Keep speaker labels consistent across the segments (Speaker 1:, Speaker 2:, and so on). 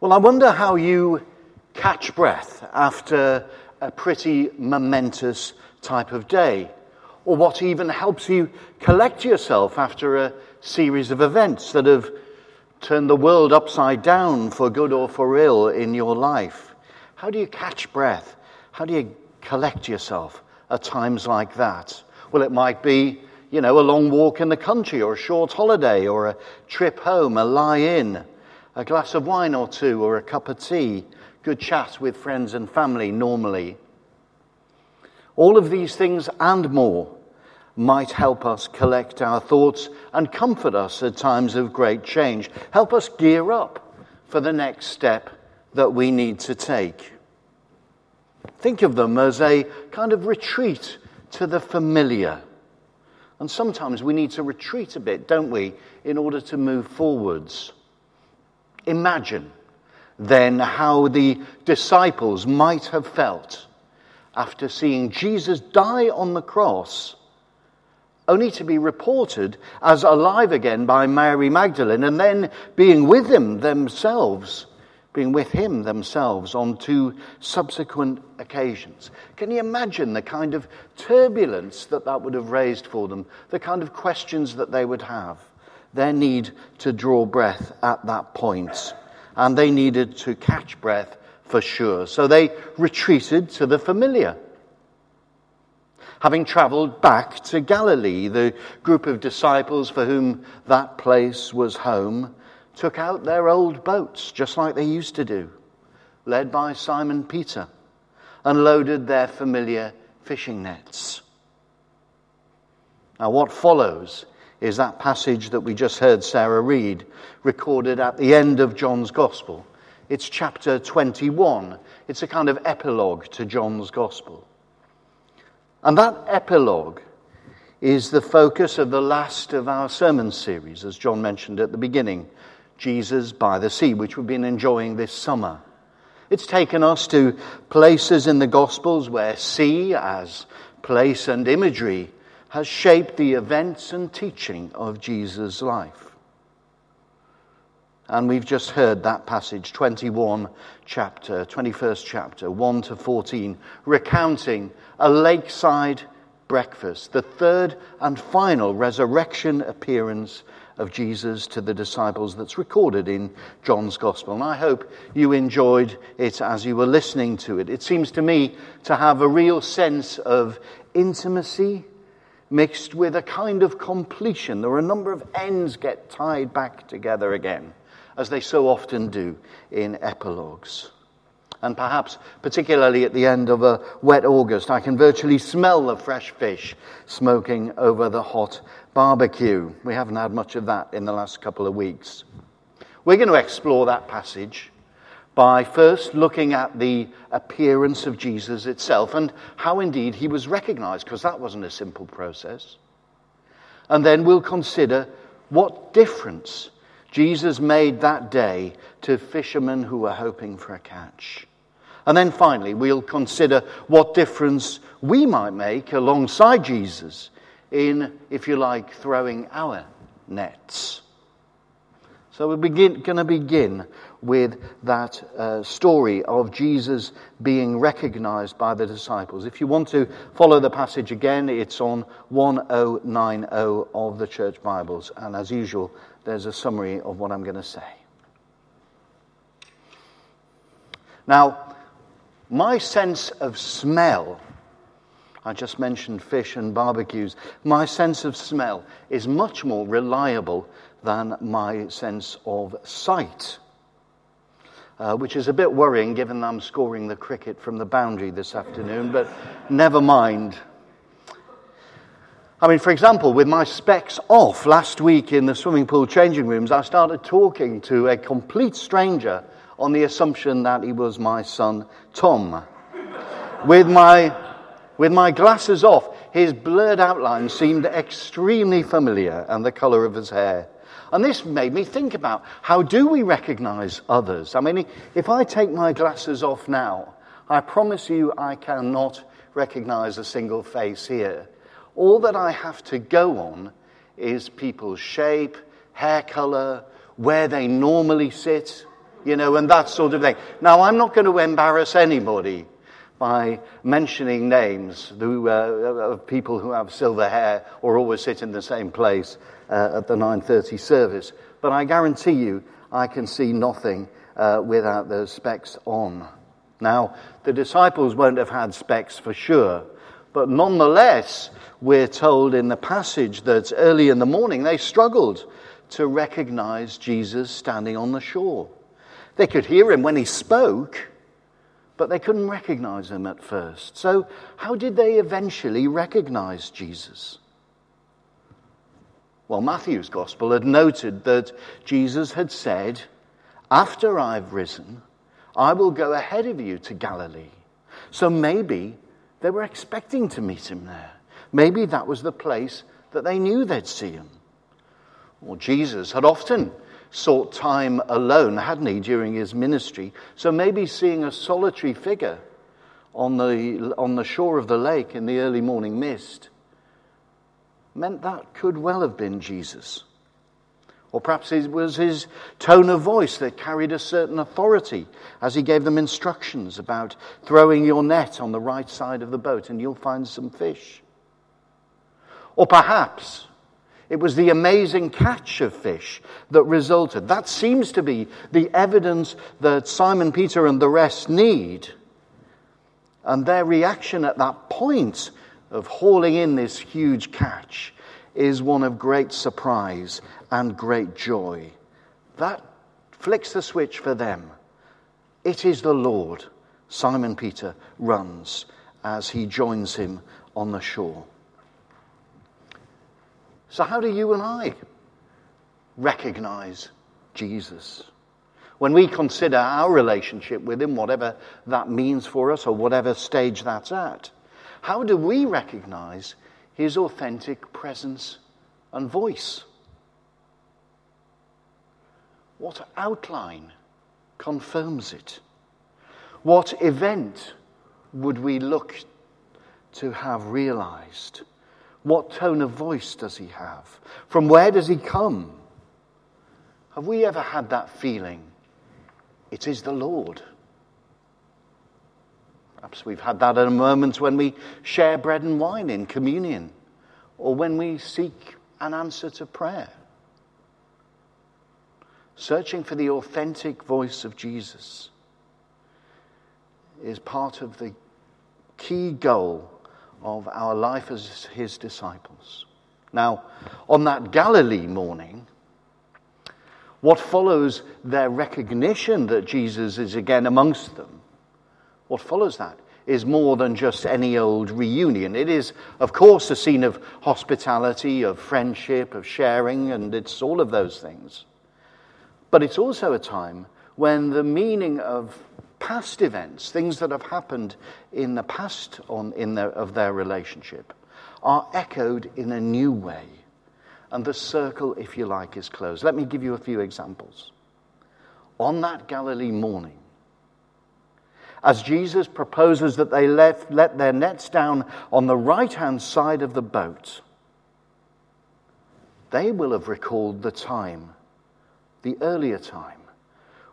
Speaker 1: Well, I wonder how you catch breath after a pretty momentous type of day, or what even helps you collect yourself after a series of events that have turned the world upside down for good or for ill in your life. How do you catch breath? How do you collect yourself at times like that? Well, it might be, you know, a long walk in the country or a short holiday or a trip home, a lie in, a glass of wine or two or a cup of tea, good chat with friends and family normally. All of these things and more might help us collect our thoughts and comfort us at times of great change, help us gear up for the next step that we need to take. Think of them as a kind of retreat to the familiar. And sometimes we need to retreat a bit, don't we, in order to move forwards. Imagine then how the disciples might have felt after seeing Jesus die on the cross only to be reported as alive again by Mary Magdalene and then being with him themselves, being with him themselves on two subsequent occasions. Can you imagine the kind of turbulence that that would have raised for them, the kind of questions that they would have, their need to draw breath at that point, and they needed to catch breath for sure. So they retreated to the familiar having travelled back to Galilee. The group of disciples for whom that place was home took out their old boats, just like they used to do, led by Simon Peter, and loaded their familiar fishing nets. Now, what follows is that passage that we just heard Sarah read, recorded at the end of John's Gospel. It's chapter 21. It's a kind of epilogue to John's Gospel. And that epilogue is the focus of the last of our sermon series, as John mentioned at the beginning Jesus by the Sea, which we've been enjoying this summer. It's taken us to places in the Gospels where sea, as place and imagery, has shaped the events and teaching of Jesus' life. And we've just heard that passage, 21 chapter, 21st chapter, 1 to 14, recounting a lakeside breakfast, the third and final resurrection appearance of Jesus to the disciples that's recorded in John's Gospel. And I hope you enjoyed it as you were listening to it. It seems to me to have a real sense of intimacy mixed with a kind of completion. There are a number of ends get tied back together again as they so often do in epilogues. And perhaps, particularly at the end of a wet August, I can virtually smell the fresh fish smoking over the hot barbecue. We haven't had much of that in the last couple of weeks. We're going to explore that passage by first looking at the appearance of Jesus itself and how indeed he was recognized, because that wasn't a simple process. And then we'll consider what difference Jesus made that day to fishermen who were hoping for a catch. And then finally, we'll consider what difference we might make alongside Jesus in, if you like, throwing our nets. So we're begin, going to begin with that uh, story of Jesus being recognized by the disciples. If you want to follow the passage again, it's on 1090 of the Church Bibles. And as usual, there's a summary of what I'm going to say. Now, my sense of smell, I just mentioned fish and barbecues, my sense of smell is much more reliable than my sense of sight. Uh, which is a bit worrying given I'm scoring the cricket from the boundary this afternoon, but never mind. I mean, for example, with my specs off last week in the swimming pool changing rooms, I started talking to a complete stranger on the assumption that he was my son, Tom. with, my, with my glasses off, his blurred outline seemed extremely familiar and the color of his hair. And this made me think about how do we recognize others? I mean, if I take my glasses off now, I promise you I cannot recognize a single face here. All that I have to go on is people's shape, hair color, where they normally sit, you know, and that sort of thing. Now, I'm not going to embarrass anybody by mentioning names who, uh, of people who have silver hair or always sit in the same place uh, at the 9.30 service. But I guarantee you, I can see nothing uh, without those specs on. Now, the disciples won't have had specs for sure, but nonetheless, we're told in the passage that early in the morning they struggled to recognize Jesus standing on the shore. They could hear him when he spoke, but they couldn't recognize him at first. So, how did they eventually recognize Jesus? Well, Matthew's gospel had noted that Jesus had said, After I've risen, I will go ahead of you to Galilee. So maybe they were expecting to meet him there. Maybe that was the place that they knew they'd see him. Well, Jesus had often sought time alone, hadn't he, during his ministry? So maybe seeing a solitary figure on the, on the shore of the lake in the early morning mist meant that could well have been Jesus. Or perhaps it was his tone of voice that carried a certain authority as he gave them instructions about throwing your net on the right side of the boat and you'll find some fish. Or perhaps it was the amazing catch of fish that resulted. That seems to be the evidence that Simon Peter and the rest need. And their reaction at that point of hauling in this huge catch is one of great surprise and great joy. That flicks the switch for them. It is the Lord. Simon Peter runs as he joins him on the shore. So, how do you and I recognize Jesus? When we consider our relationship with Him, whatever that means for us or whatever stage that's at, how do we recognize His authentic presence and voice? What outline confirms it? What event would we look to have realized? What tone of voice does he have? From where does he come? Have we ever had that feeling? It is the Lord. Perhaps we've had that at a moment when we share bread and wine in communion, or when we seek an answer to prayer. Searching for the authentic voice of Jesus is part of the key goal of our life as his disciples. Now, on that Galilee morning, what follows their recognition that Jesus is again amongst them, what follows that is more than just any old reunion. It is, of course, a scene of hospitality, of friendship, of sharing, and it's all of those things. But it's also a time when the meaning of past events, things that have happened in the past on, in of their relationship, are echoed in a new way. And the circle, if you like, is closed. Let me give you a few examples. On that Galilee morning, as Jesus proposes that they let, let their nets down on the right hand side of the boat, they will have recalled the time, the earlier time,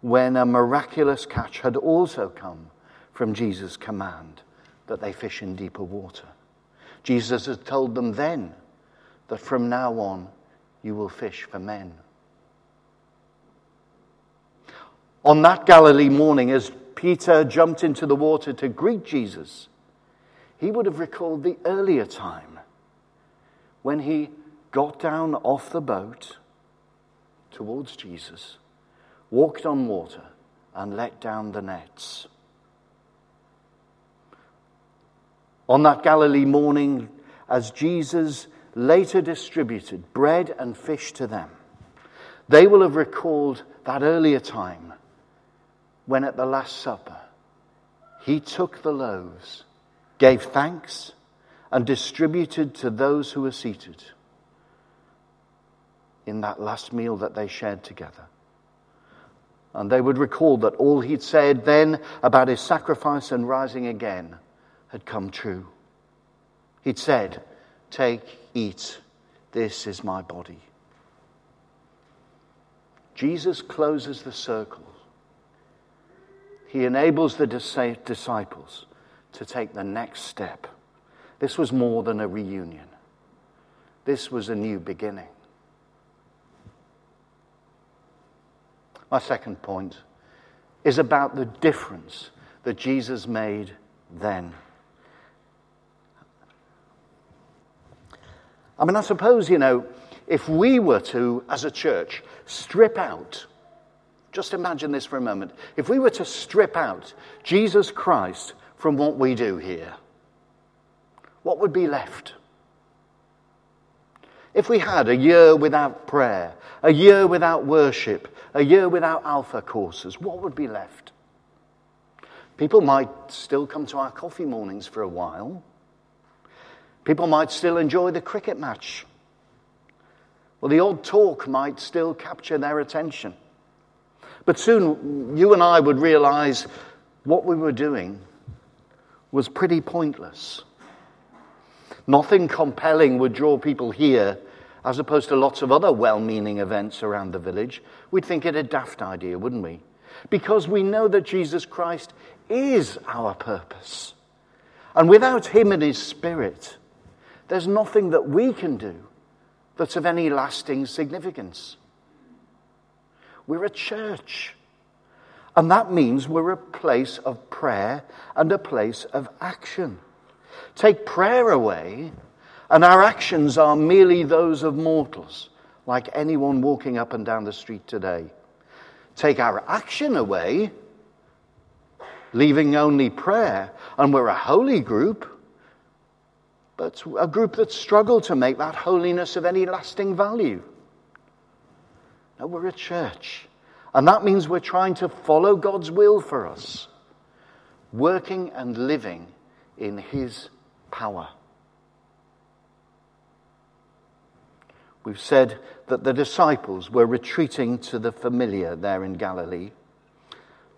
Speaker 1: when a miraculous catch had also come from Jesus' command that they fish in deeper water. Jesus had told them then that from now on you will fish for men. On that Galilee morning, as Peter jumped into the water to greet Jesus, he would have recalled the earlier time when he got down off the boat towards Jesus walked on water, and let down the nets. On that Galilee morning, as Jesus later distributed bread and fish to them, they will have recalled that earlier time when at the Last Supper he took the loaves, gave thanks, and distributed to those who were seated in that last meal that they shared together. And they would recall that all he'd said then about his sacrifice and rising again had come true. He'd said, Take, eat, this is my body. Jesus closes the circle he enables the disciples to take the next step. This was more than a reunion, this was a new beginning. My second point is about the difference that Jesus made then. I mean, I suppose, you know, if we were to, as a church, strip out, just imagine this for a moment, if we were to strip out Jesus Christ from what we do here, what would be left? If we had a year without prayer, a year without worship, a year without alpha courses, what would be left? People might still come to our coffee mornings for a while. People might still enjoy the cricket match. Well, the odd talk might still capture their attention. But soon you and I would realize what we were doing was pretty pointless. Nothing compelling would draw people here as opposed to lots of other well meaning events around the village. We'd think it a daft idea, wouldn't we? Because we know that Jesus Christ is our purpose. And without Him and His Spirit, there's nothing that we can do that's of any lasting significance. We're a church. And that means we're a place of prayer and a place of action. Take prayer away, and our actions are merely those of mortals, like anyone walking up and down the street today. Take our action away, leaving only prayer, and we're a holy group, but a group that struggle to make that holiness of any lasting value. No, we're a church. And that means we're trying to follow God's will for us, working and living in His power. We've said that the disciples were retreating to the familiar there in Galilee,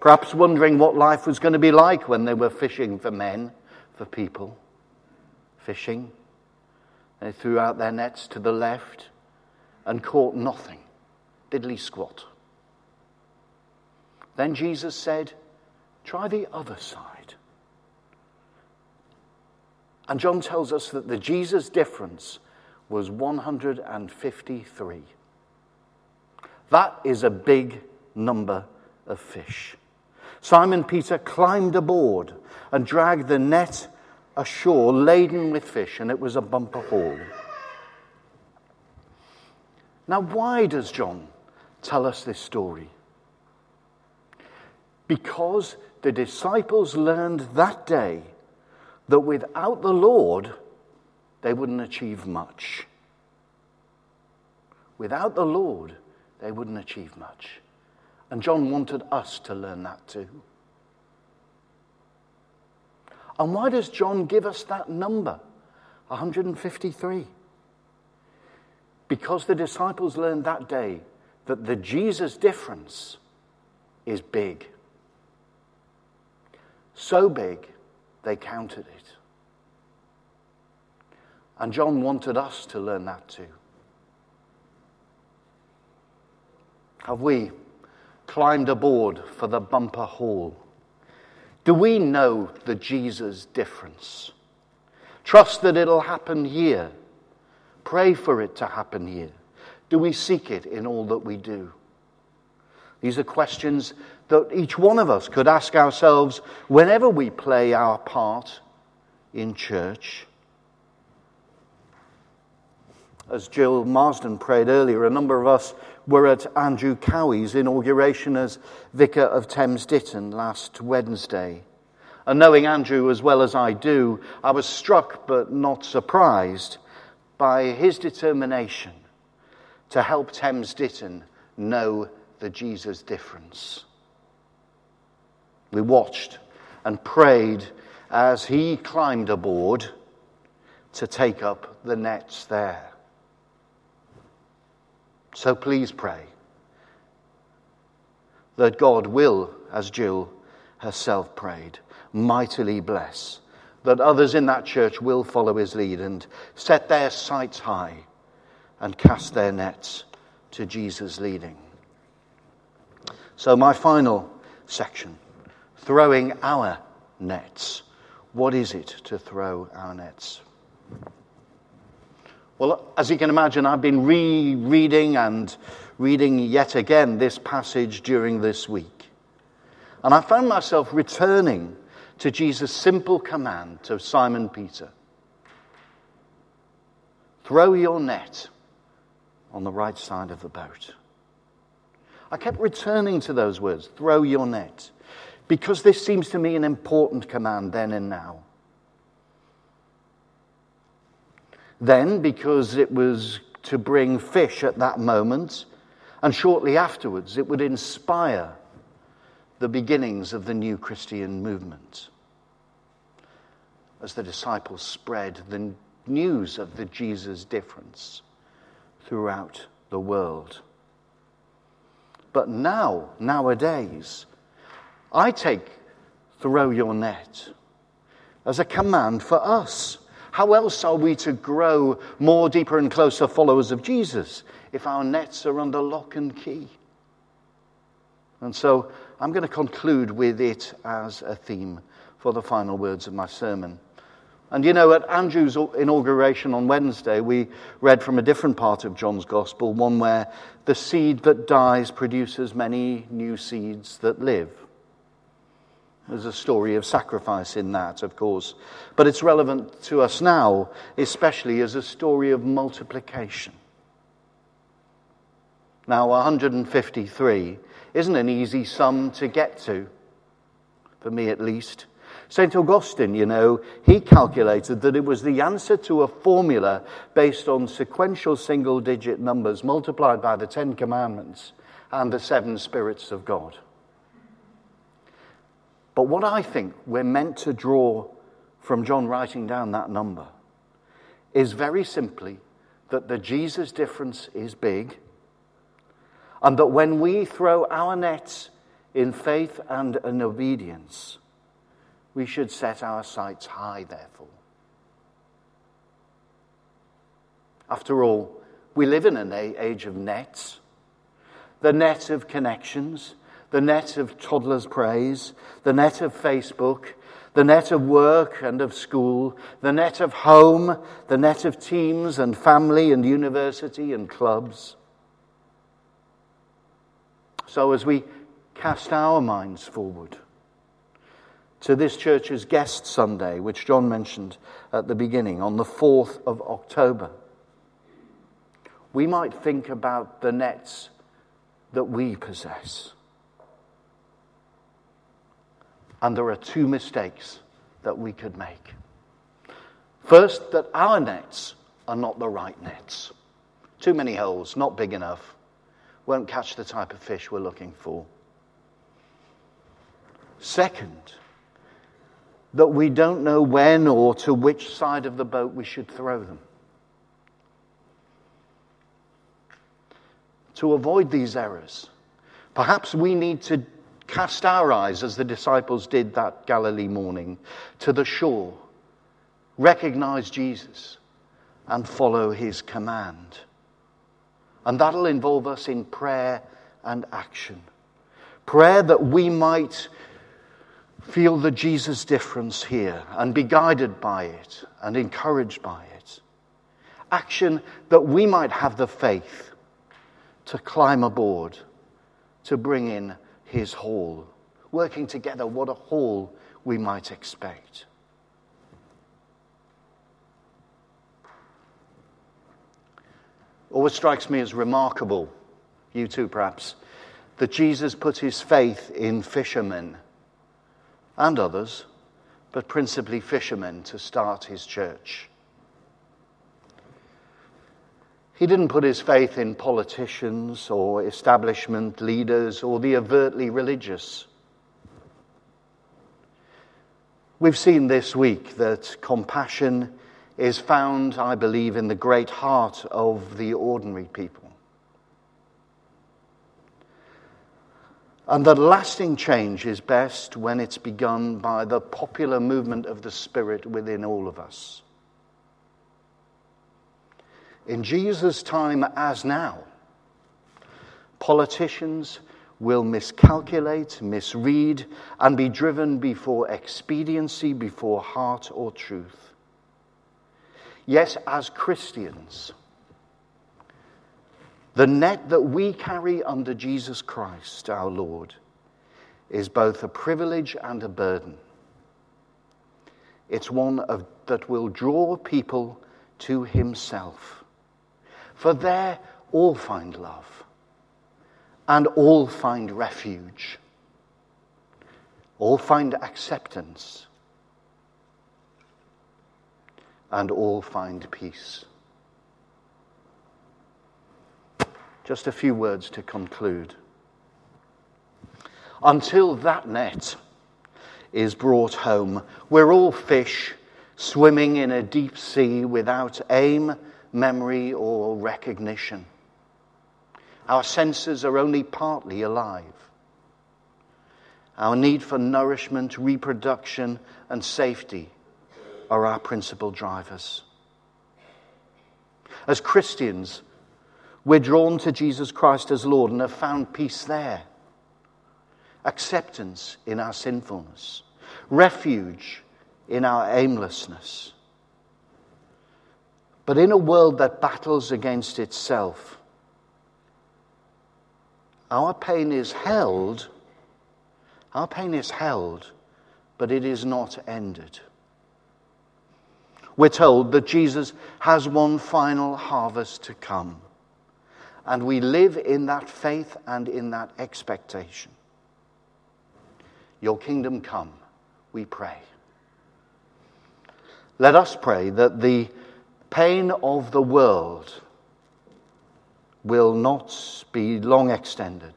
Speaker 1: perhaps wondering what life was going to be like when they were fishing for men, for people. Fishing. They threw out their nets to the left and caught nothing, diddly squat. Then Jesus said, Try the other side. And John tells us that the Jesus difference was 153. That is a big number of fish. Simon Peter climbed aboard and dragged the net ashore laden with fish, and it was a bumper haul. Now, why does John tell us this story? Because the disciples learned that day that without the Lord, they wouldn't achieve much. Without the Lord, they wouldn't achieve much. And John wanted us to learn that too. And why does John give us that number, 153? Because the disciples learned that day that the Jesus difference is big. So big, they counted it. And John wanted us to learn that too. Have we climbed aboard for the bumper haul? Do we know the Jesus difference? Trust that it'll happen here. Pray for it to happen here. Do we seek it in all that we do? These are questions that each one of us could ask ourselves whenever we play our part in church. As Jill Marsden prayed earlier, a number of us were at Andrew Cowie's inauguration as Vicar of Thames Ditton last Wednesday. And knowing Andrew as well as I do, I was struck but not surprised by his determination to help Thames Ditton know the Jesus difference. We watched and prayed as he climbed aboard to take up the nets there. So please pray that God will, as Jill herself prayed, mightily bless, that others in that church will follow his lead and set their sights high and cast their nets to Jesus' leading. So, my final section throwing our nets. What is it to throw our nets? Well, as you can imagine, I've been rereading and reading yet again this passage during this week. And I found myself returning to Jesus' simple command to Simon Peter throw your net on the right side of the boat. I kept returning to those words throw your net because this seems to me an important command then and now. Then, because it was to bring fish at that moment, and shortly afterwards, it would inspire the beginnings of the new Christian movement. As the disciples spread the news of the Jesus difference throughout the world. But now, nowadays, I take throw your net as a command for us. How else are we to grow more deeper and closer followers of Jesus if our nets are under lock and key? And so I'm going to conclude with it as a theme for the final words of my sermon. And you know, at Andrew's inauguration on Wednesday, we read from a different part of John's Gospel, one where the seed that dies produces many new seeds that live. There's a story of sacrifice in that, of course. But it's relevant to us now, especially as a story of multiplication. Now, 153 isn't an easy sum to get to, for me at least. St. Augustine, you know, he calculated that it was the answer to a formula based on sequential single digit numbers multiplied by the Ten Commandments and the seven spirits of God. But what I think we're meant to draw from John writing down that number is very simply that the Jesus difference is big, and that when we throw our nets in faith and in obedience, we should set our sights high, therefore. After all, we live in an age of nets, the net of connections, the net of toddlers' praise, the net of Facebook, the net of work and of school, the net of home, the net of teams and family and university and clubs. So, as we cast our minds forward to this church's guest Sunday, which John mentioned at the beginning, on the 4th of October, we might think about the nets that we possess. And there are two mistakes that we could make. First, that our nets are not the right nets. Too many holes, not big enough, won't catch the type of fish we're looking for. Second, that we don't know when or to which side of the boat we should throw them. To avoid these errors, perhaps we need to cast our eyes, as the disciples did that Galilee morning, to the shore, recognize Jesus, and follow his command. And that'll involve us in prayer and action. Prayer that we might feel the Jesus difference here and be guided by it and encouraged by it. Action that we might have the faith to climb aboard, to bring in his haul. Working together, what a haul we might expect. Always strikes me as remarkable, you too perhaps, that Jesus put his faith in fishermen and others, but principally fishermen, to start his church. He didn't put his faith in politicians or establishment leaders or the overtly religious. We've seen this week that compassion is found, I believe, in the great heart of the ordinary people. And that lasting change is best when it's begun by the popular movement of the Spirit within all of us in Jesus' time as now, politicians, will miscalculate, misread, and be driven before expediency, before heart or truth. Yes, as Christians, the net that we carry under Jesus Christ, our Lord, is both a privilege and a burden. It's one of, that will draw people to Himself. For there all find love and all find refuge, all find acceptance, and all find peace. Just a few words to conclude. Until that net is brought home, we're all fish swimming in a deep sea without aim, memory, or recognition. Our senses are only partly alive. Our need for nourishment, reproduction, and safety are our principal drivers. As Christians, we're drawn to Jesus Christ as Lord and have found peace there, acceptance in our sinfulness, refuge in our aimlessness. But in a world that battles against itself, our pain is held, our pain is held, but it is not ended. We're told that Jesus has one final harvest to come. And we live in that faith and in that expectation. Your kingdom come, we pray. Let us pray that the pain of the world will not be long extended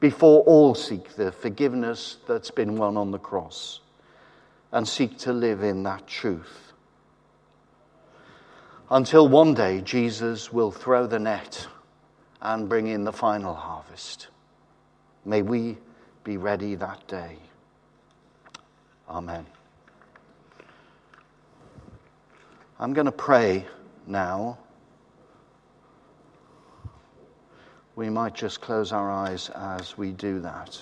Speaker 1: before all seek the forgiveness that's been won on the cross and seek to live in that truth. Until one day Jesus will throw the net and bring in the final harvest. May we be ready that day. Amen. I'm going to pray now. we might just close our eyes as we do that.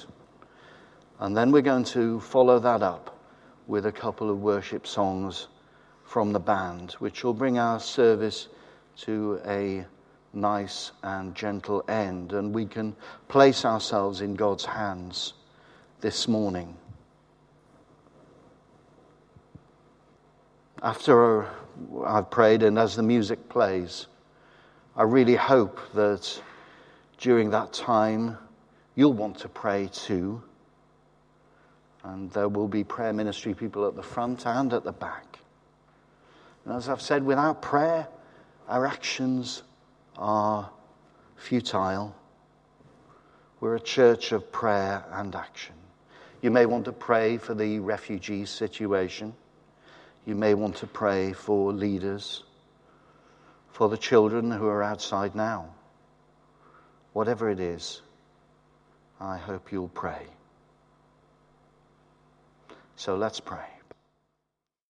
Speaker 1: And then we're going to follow that up with a couple of worship songs from the band, which will bring our service to a nice and gentle end. And we can place ourselves in God's hands this morning. After I've prayed and as the music plays, I really hope that during that time, you'll want to pray too. And there will be prayer ministry people at the front and at the back. And as I've said, without prayer, our actions are futile. We're a church of prayer and action. You may want to pray for the refugee situation. You may want to pray for leaders, for the children who are outside now. Whatever it is, I hope you'll pray. So let's pray.